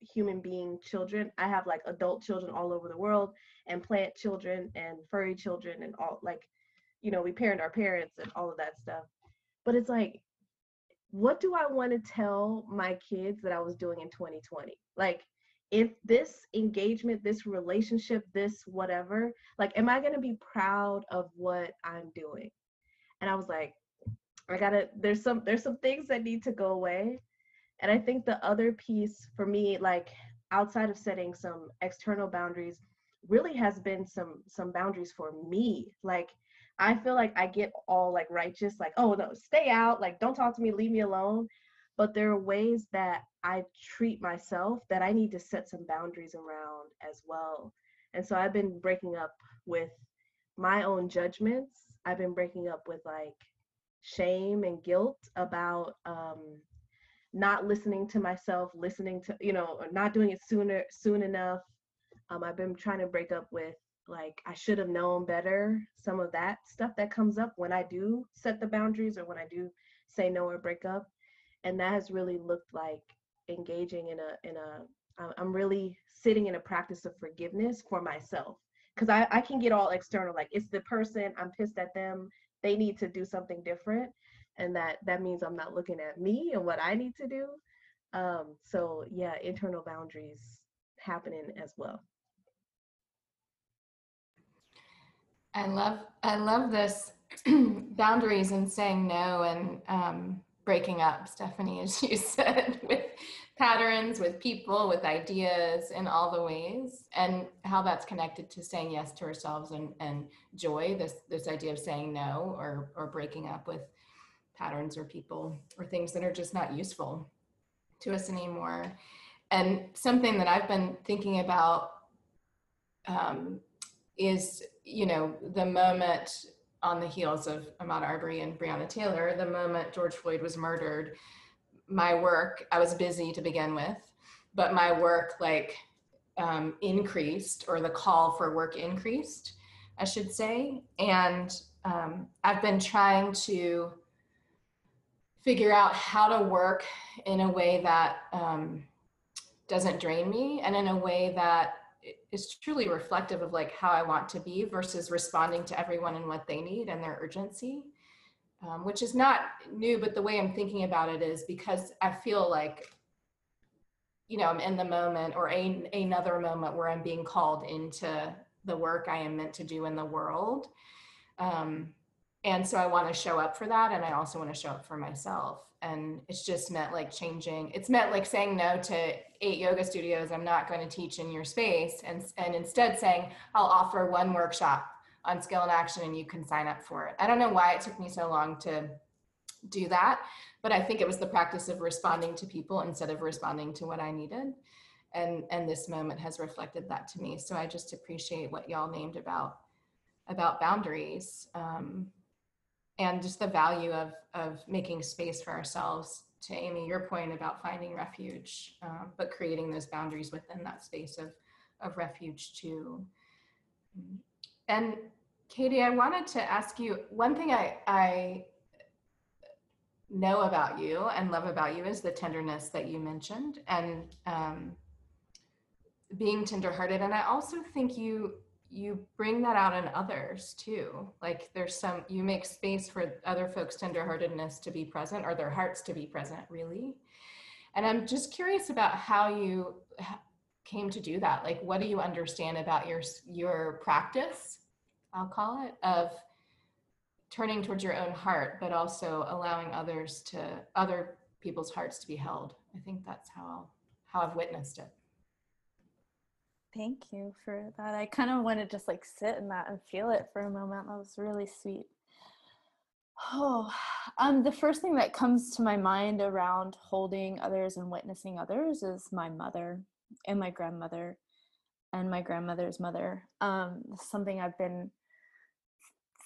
human being children. I have like adult children all over the world and plant children and furry children and all like, you know, we parent our parents and all of that stuff. But it's like what do I want to tell my kids that I was doing in 2020? Like, if this engagement, this relationship, this whatever, like, am I going to be proud of what I'm doing? And I was like, I gotta, there's some, there's some things that need to go away. And I think the other piece for me, like outside of setting some external boundaries, really has been some, some boundaries for me. Like, I feel like I get all like righteous, like, oh no, stay out, like don't talk to me, leave me alone. But there are ways that I treat myself that I need to set some boundaries around as well. And so I've been breaking up with my own judgments. I've been breaking up with like shame and guilt about um not listening to myself, listening to, you know, not doing it sooner soon enough. Um, I've been trying to break up with like I should have known better, some of that stuff that comes up when I do set the boundaries or when I do say no or break up. And that has really looked like engaging in a in a I'm really sitting in a practice of forgiveness for myself. Cause I, I can get all external, like it's the person, I'm pissed at them, they need to do something different. And that that means I'm not looking at me and what I need to do. Um, so yeah, internal boundaries happening as well. I love I love this boundaries and saying no and um, breaking up, Stephanie, as you said, with patterns, with people, with ideas in all the ways, and how that's connected to saying yes to ourselves and, and joy, this this idea of saying no or or breaking up with patterns or people or things that are just not useful to us anymore. And something that I've been thinking about um, is, you know, the moment on the heels of Ahmaud Arbery and Breonna Taylor, the moment George Floyd was murdered, my work, I was busy to begin with, but my work like um, increased or the call for work increased, I should say. And um, I've been trying to figure out how to work in a way that um, doesn't drain me and in a way that is truly reflective of like how I want to be versus responding to everyone and what they need and their urgency, um, which is not new, but the way I'm thinking about it is because I feel like, you know, I'm in the moment or a, another moment where I'm being called into the work I am meant to do in the world. Um, and so I want to show up for that. And I also want to show up for myself and it's just meant like changing it's meant like saying no to eight yoga studios i'm not going to teach in your space and and instead saying i'll offer one workshop on skill and action and you can sign up for it. I don't know why it took me so long to do that but i think it was the practice of responding to people instead of responding to what i needed. And and this moment has reflected that to me. So i just appreciate what y'all named about about boundaries um, and just the value of of making space for ourselves. To amy your point about finding refuge uh, but creating those boundaries within that space of of refuge too and katie i wanted to ask you one thing i i know about you and love about you is the tenderness that you mentioned and um, being tenderhearted and i also think you you bring that out in others too. Like there's some, you make space for other folks' tenderheartedness to be present or their hearts to be present, really. And I'm just curious about how you came to do that. Like, what do you understand about your your practice? I'll call it of turning towards your own heart, but also allowing others to other people's hearts to be held. I think that's how how I've witnessed it. Thank you for that. I kind of want to just like sit in that and feel it for a moment. That was really sweet. Oh, um, the first thing that comes to my mind around holding others and witnessing others is my mother and my grandmother and my grandmother's mother. Um, something I've been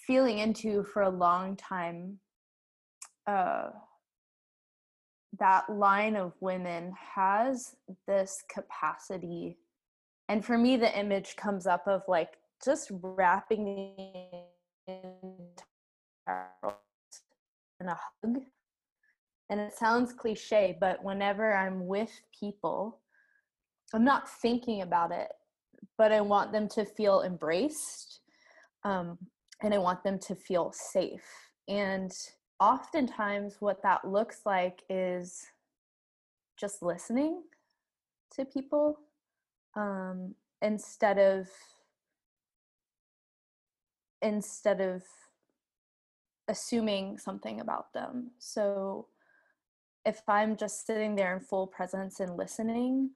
feeling into for a long time. Uh, that line of women has this capacity and for me the image comes up of like just wrapping the in a hug and it sounds cliche but whenever i'm with people i'm not thinking about it but i want them to feel embraced um, and i want them to feel safe and oftentimes what that looks like is just listening to people um, instead of instead of assuming something about them. So if I'm just sitting there in full presence and listening,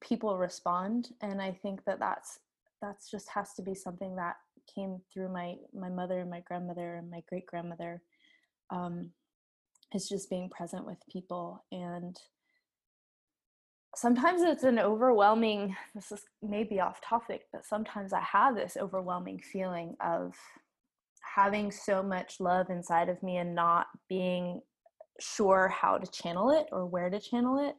people respond, and I think that that's that's just has to be something that came through my my mother and my grandmother and my great grandmother. Um, is just being present with people and sometimes it's an overwhelming this is maybe off topic but sometimes i have this overwhelming feeling of having so much love inside of me and not being sure how to channel it or where to channel it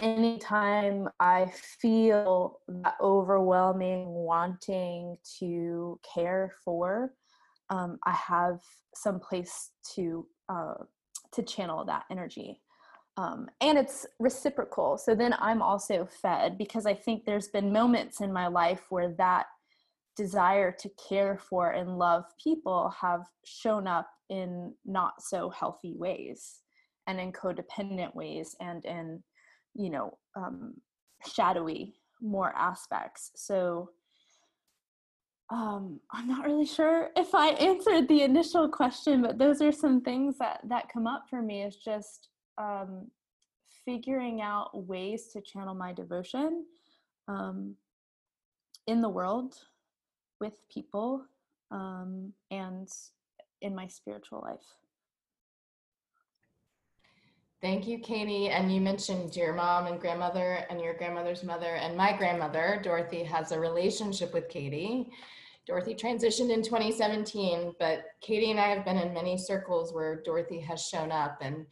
anytime i feel that overwhelming wanting to care for um, i have some place to uh, to channel that energy. Um, and it's reciprocal. So then i'm also fed because i think there's been moments in my life where that desire to care for and love people have shown up in not so healthy ways and in codependent ways and in you know um, shadowy more aspects. So um, i'm not really sure if i answered the initial question but those are some things that that come up for me is just um, figuring out ways to channel my devotion um, in the world with people um, and in my spiritual life Thank you, Katie. And you mentioned your mom and grandmother and your grandmother's mother. And my grandmother, Dorothy, has a relationship with Katie. Dorothy transitioned in 2017, but Katie and I have been in many circles where Dorothy has shown up and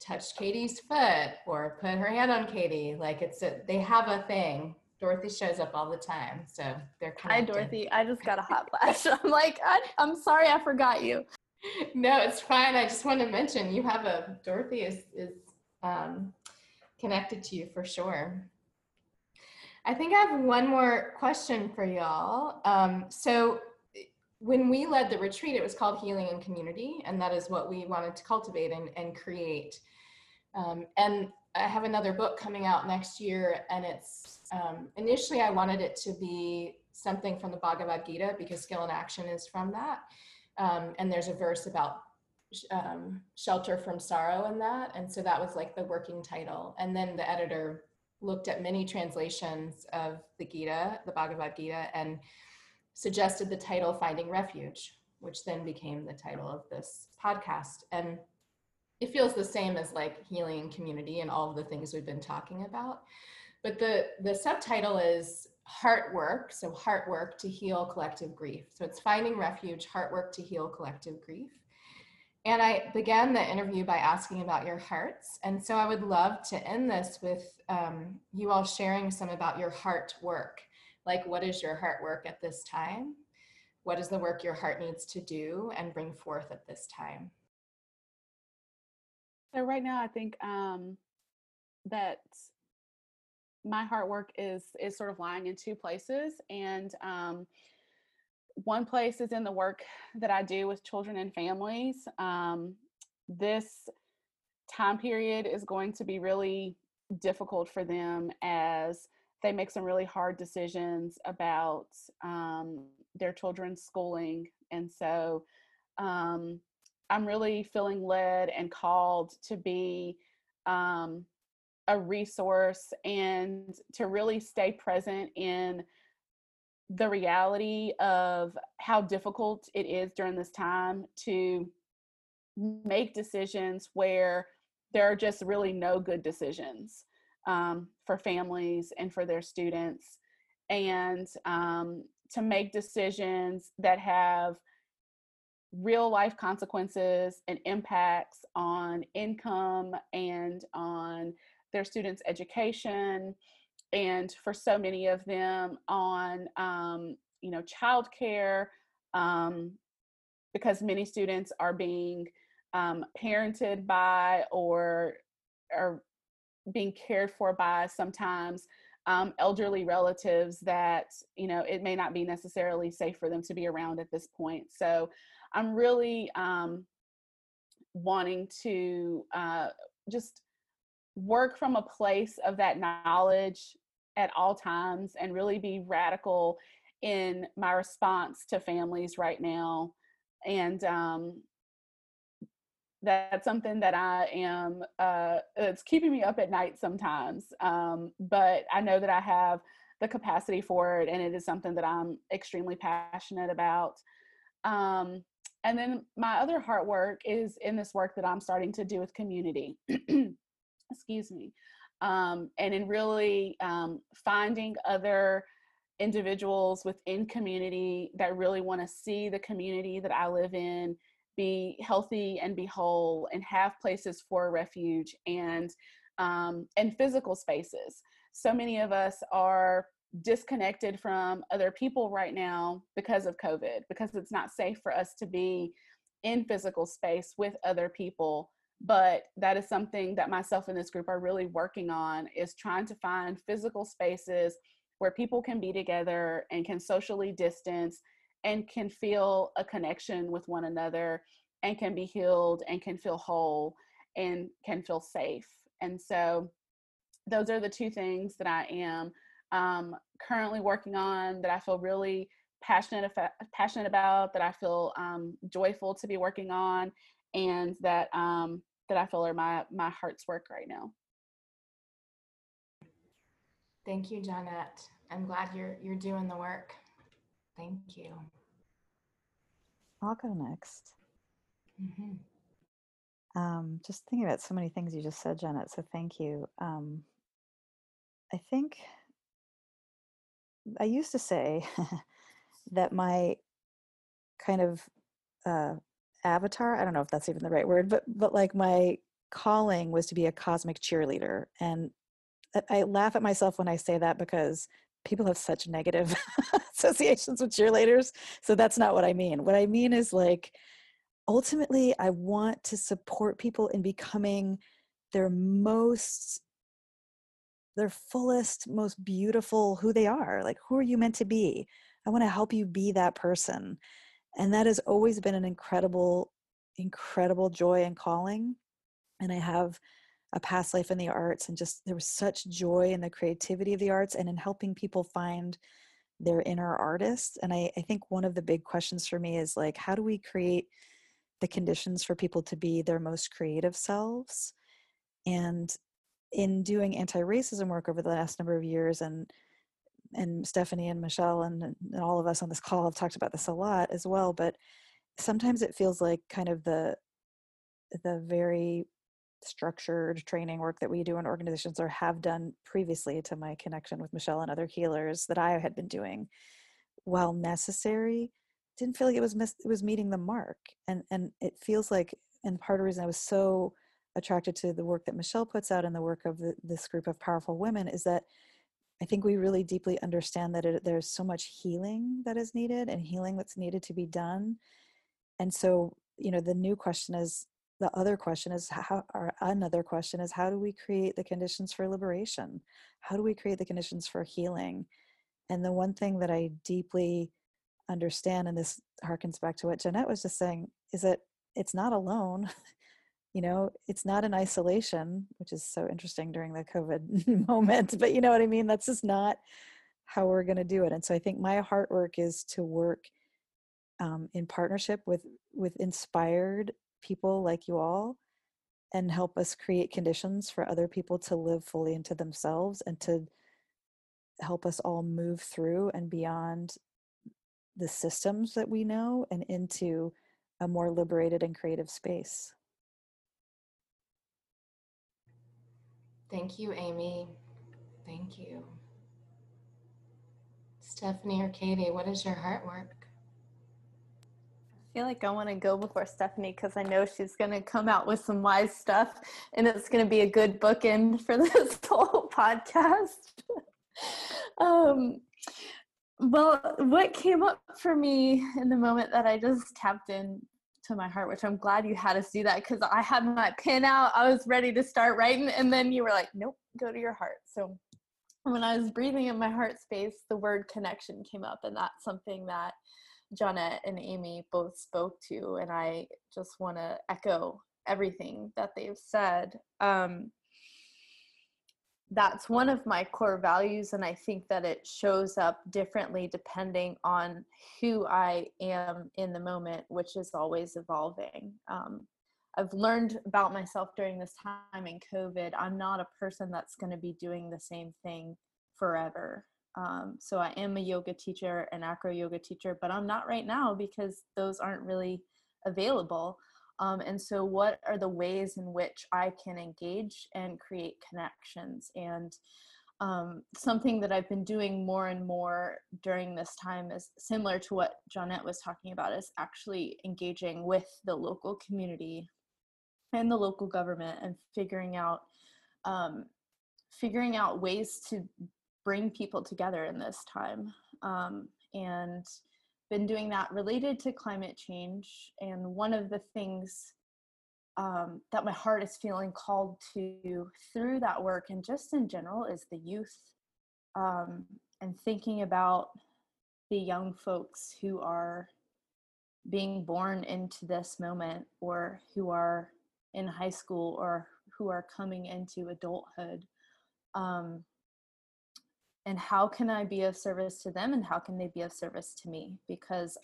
touched Katie's foot or put her hand on Katie. Like it's a, they have a thing. Dorothy shows up all the time, so they're connected. Hi, Dorothy. I just got a hot flash. I'm like, I, I'm sorry, I forgot you no, it's fine. I just want to mention you have a Dorothy is is um, connected to you for sure. I think I have one more question for y'all. Um, so when we led the retreat, it was called Healing in Community, and that is what we wanted to cultivate and, and create. Um, and I have another book coming out next year, and it's um, initially I wanted it to be something from the Bhagavad Gita because Skill in Action is from that. Um, and there's a verse about um, shelter from sorrow in that. And so that was like the working title. And then the editor looked at many translations of the Gita, the Bhagavad Gita, and suggested the title Finding Refuge, which then became the title of this podcast. And it feels the same as like healing community and all of the things we've been talking about. But the, the subtitle is heart work, so heart work to heal collective grief. So it's finding refuge, heart work to heal collective grief. And I began the interview by asking about your hearts. And so I would love to end this with um, you all sharing some about your heart work. Like, what is your heart work at this time? What is the work your heart needs to do and bring forth at this time? So, right now, I think um, that my heart work is is sort of lying in two places and um, one place is in the work that i do with children and families um, this time period is going to be really difficult for them as they make some really hard decisions about um, their children's schooling and so um, i'm really feeling led and called to be um, a resource and to really stay present in the reality of how difficult it is during this time to make decisions where there are just really no good decisions um, for families and for their students. And um, to make decisions that have real life consequences and impacts on income and on their students' education, and for so many of them on, um, you know, childcare, um, because many students are being um, parented by or are being cared for by sometimes um, elderly relatives that you know it may not be necessarily safe for them to be around at this point. So i'm really um, wanting to uh, just work from a place of that knowledge at all times and really be radical in my response to families right now. And um, that's something that i am uh, it's keeping me up at night sometimes um, but i know that i have the capacity for it and it is something that i'm extremely passionate about. Um, and then my other heart work is in this work that i'm starting to do with community excuse me, um, and in really um, finding other individuals within community that really want to see the community that I live in be healthy and be whole and have places for refuge and um, and physical spaces. So many of us are disconnected from other people right now because of COVID, because it's not safe for us to be in physical space with other people but that is something that myself and this group are really working on is trying to find physical spaces where people can be together and can socially distance and can feel a connection with one another and can be healed and can feel whole and can feel safe. And so those are the two things that I am um, currently working on that I feel really passionate passionate about that I feel um, joyful to be working on and that um, that I feel are my my heart's work right now. Thank you, Johnette. I'm glad you're you're doing the work. Thank you. I'll go next. Mm-hmm. Um, just thinking about so many things you just said, Johnette. So thank you. Um, I think I used to say that my kind of uh, avatar, I don't know if that's even the right word, but but like my calling was to be a cosmic cheerleader. And I laugh at myself when I say that because people have such negative associations with cheerleaders. So that's not what I mean. What I mean is like ultimately I want to support people in becoming their most their fullest, most beautiful who they are. Like who are you meant to be? I want to help you be that person. And that has always been an incredible, incredible joy and calling. And I have a past life in the arts and just there was such joy in the creativity of the arts and in helping people find their inner artists. And I, I think one of the big questions for me is like, how do we create the conditions for people to be their most creative selves? And in doing anti-racism work over the last number of years and and Stephanie and Michelle and, and all of us on this call have talked about this a lot as well. But sometimes it feels like kind of the the very structured training work that we do in organizations or have done previously to my connection with Michelle and other healers that I had been doing, while necessary, didn't feel like it was it was meeting the mark. And and it feels like, and part of the reason I was so attracted to the work that Michelle puts out and the work of the, this group of powerful women is that I think we really deeply understand that it, there's so much healing that is needed and healing that's needed to be done. And so, you know, the new question is the other question is how, or another question is how do we create the conditions for liberation? How do we create the conditions for healing? And the one thing that I deeply understand, and this harkens back to what Johnette was just saying, is that it's not alone. you know it's not in isolation which is so interesting during the covid moment but you know what i mean? That's just not how we're going to do it and so i think my heart work is to work um, in partnership with with inspired people like you all and help us create conditions for other people to live fully into themselves and to help us all move through and beyond the systems that we know and into a more liberated and creative space Thank you, Amy. Thank you. Stephanie or Katie, what is your heart work? I feel like I want to go before Stephanie because I know she's going to come out with some wise stuff and it's going to be a good bookend for this whole podcast. um, well, what came up for me in the moment that I just tapped in to my heart, which I'm glad you had us do that because I had my pen out. I was ready to start writing, and then you were like, nope, go to your heart. So when I was breathing in my heart space, the word connection came up, and that's something that Johnette and Amy both spoke to, and I just want to echo everything that they've said. Um, that's one of my core values and i think that it shows up differently depending on who i am in the moment which is always evolving. Um, i've learned about myself during this time in covid. I'm not a person that's going to be doing the same thing forever. Um, so i am a yoga teacher an acro yoga teacher but i'm not right now because those aren't really available um, and so, what are the ways in which I can engage and create connections? And um, something that I've been doing more and more during this time is similar to what Johnette was talking about, is actually engaging with the local community and the local government and figuring out um, figuring out ways to bring people together in this time. Um, and been doing that related to climate change. And one of the things um, that my heart is feeling called to through that work and just in general is the youth um, and thinking about the young folks who are being born into this moment or who are in high school or who are coming into adulthood um, and how can i be of service to them and how can they be of service to me? Because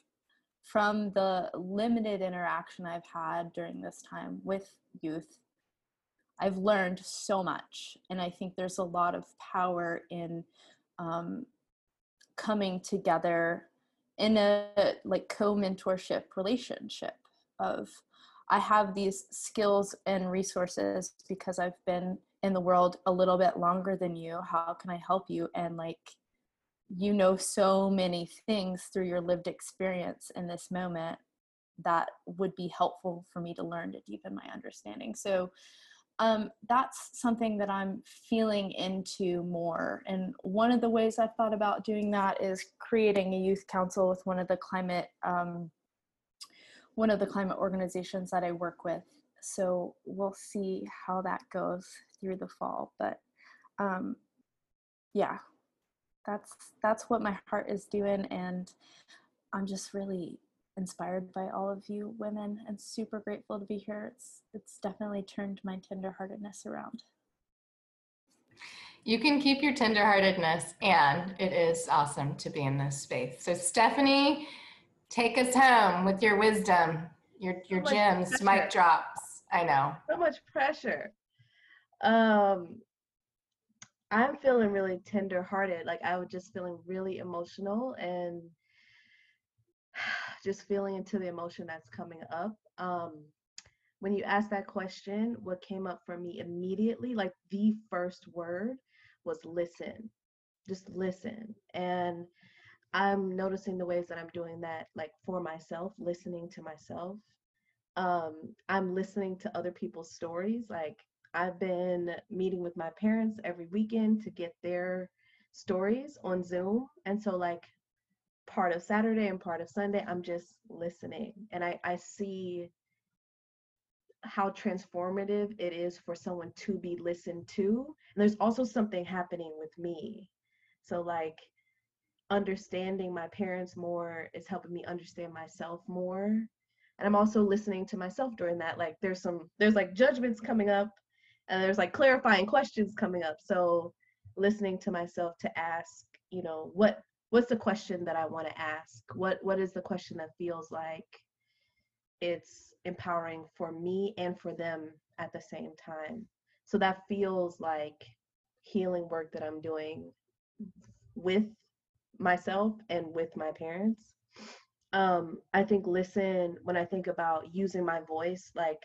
from the limited interaction i've had during this time with youth i've learned so much and i think there's a lot of power in um, coming together in a like co-mentorship relationship of I have these skills and resources because I've been in the world a little bit longer than you. How can I help you? And like, you know, so many things through your lived experience in this moment that would be helpful for me to learn to deepen my understanding. So, um, that's something that I'm feeling into more. And one of the ways I've thought about doing that is creating a youth council with one of the climate um, one of the climate organizations that I work with. So we'll see how that goes through the fall. But um, yeah, that's that's what my heart is doing, and I'm just really inspired by all of you women and super grateful to be here. It's it's definitely turned my tenderheartedness around. You can keep your tenderheartedness, and it is awesome to be in this space. So, Stephanie, take us home with your wisdom, your your so gems, mic drops. I know. So much pressure. Um, I'm feeling really tender-hearted. Like I was just feeling really emotional and just feeling into the emotion that's coming up. Um, when you asked that question, what came up for me immediately, like the first word, was listen. Just listen. And I'm noticing the ways that I'm doing that, like for myself, listening to myself. Um, I'm listening to other people's stories. Like I've been meeting with my parents every weekend to get their stories on Zoom. And so, like, part of Saturday and part of Sunday, I'm just listening. And I, I see how transformative it is for someone to be listened to. And there's also something happening with me. So, like, understanding my parents more is helping me understand myself more. And I'm also listening to myself during that. Like, there's some, there's like judgments coming up and there's like clarifying questions coming up. So, listening to myself to ask, you know, what what's the question that I want to ask? What what is the question that feels like it's empowering for me and for them at the same time. So that feels like healing work that I'm doing with myself and with my parents. Um, I think listen, when I think about using my voice, like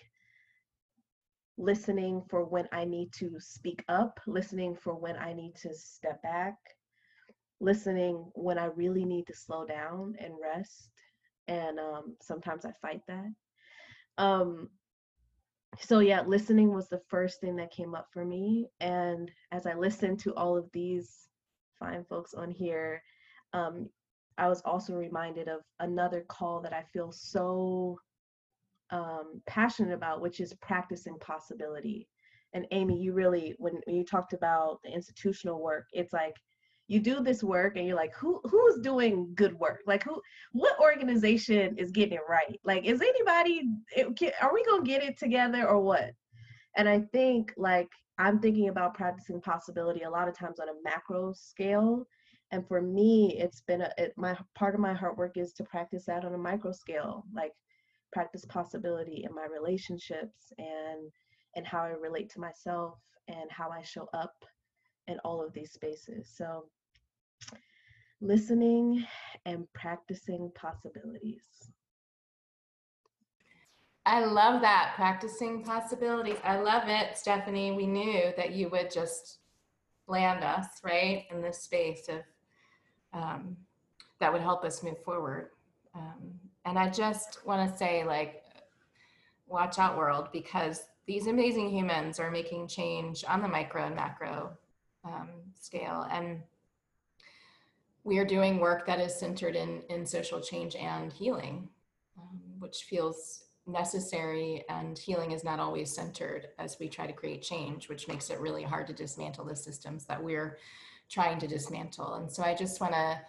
listening for when I need to speak up, listening for when I need to step back, listening when I really need to slow down and rest. And um, sometimes I fight that. Um, so yeah, listening was the first thing that came up for me. And as I listened to all of these fine folks on here, um, I was also reminded of another call that I feel so um, passionate about, which is practicing possibility. And Amy, you really, when, when you talked about the institutional work, it's like you do this work and you're like who who's doing good work? Like who what organization is getting it right? Like is anybody it, can, are we gonna get it together or what? And i think like i'm thinking about practicing possibility a lot of times on a macro scale. And for me it's been a it, my part of my heart work is to practice that on a micro scale. Like practice possibility in my relationships and and how i relate to myself and how i show up in all of these spaces so listening and practicing possibilities. I love that practicing possibilities. I love it, Stephanie. We knew that you would just land us right in this space of um, that would help us move forward. Um, and I just want to say, like, watch out, world, because these amazing humans are making change on the micro and macro um, scale. And we are doing work that is centered in, in social change and healing, um, which feels necessary and healing is not always centered as we try to create change, which makes it really hard to dismantle the systems that we're trying to dismantle. And so I just want to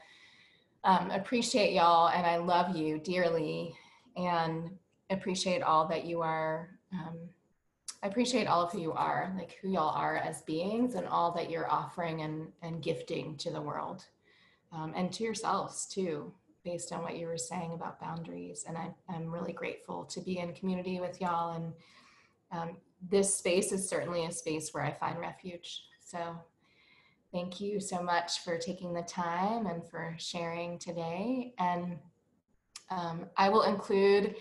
um, appreciate y'all and I love you dearly and appreciate all that you are um, I appreciate all of who you are, like who y'all are as beings and all that you're offering and, and gifting to the world um, and to yourselves too, based on what you were saying about boundaries. And I, I'm really grateful to be in community with y'all. And um, this space is certainly a space where I find refuge. So thank you so much for taking the time and for sharing today. And um, I will include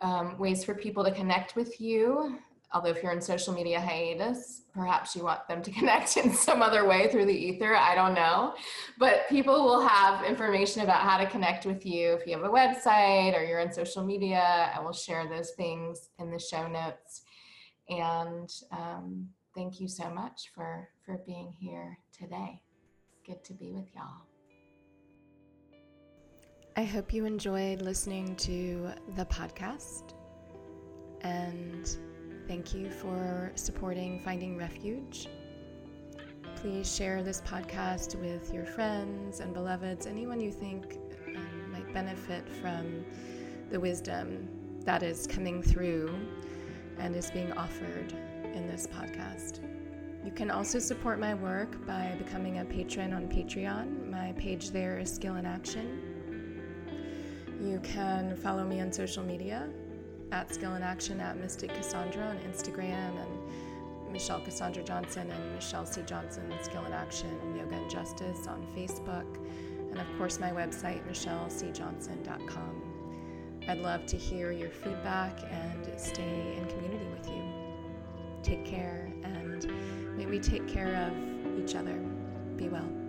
um, ways for people to connect with you. Although, if you're in social media hiatus, perhaps you want them to connect in some other way through the ether. I don't know. But people will have information about how to connect with you. If you have a website or you're in social media, I will share those things in the show notes. And um, thank you so much for, for being here today. It's good to be with y'all. I hope you enjoyed listening to the podcast. And thank you for supporting Finding Refuge. Please share this podcast with your friends and beloveds, anyone you think um, might benefit from the wisdom that is coming through and is being offered in this podcast. You can also support my work by becoming a patron on Patreon. My page there is Skill in Action. You can follow me on social media at Skill in Action at Mystic Cassandra on Instagram and Michelle Cassandra Johnson and Michelle C. Johnson Skill in Action Yoga and Justice on Facebook. And of course, my website, michellecjohnson.com. I'd love to hear your feedback and stay in community with you. Take care may we take care of each other. Be well.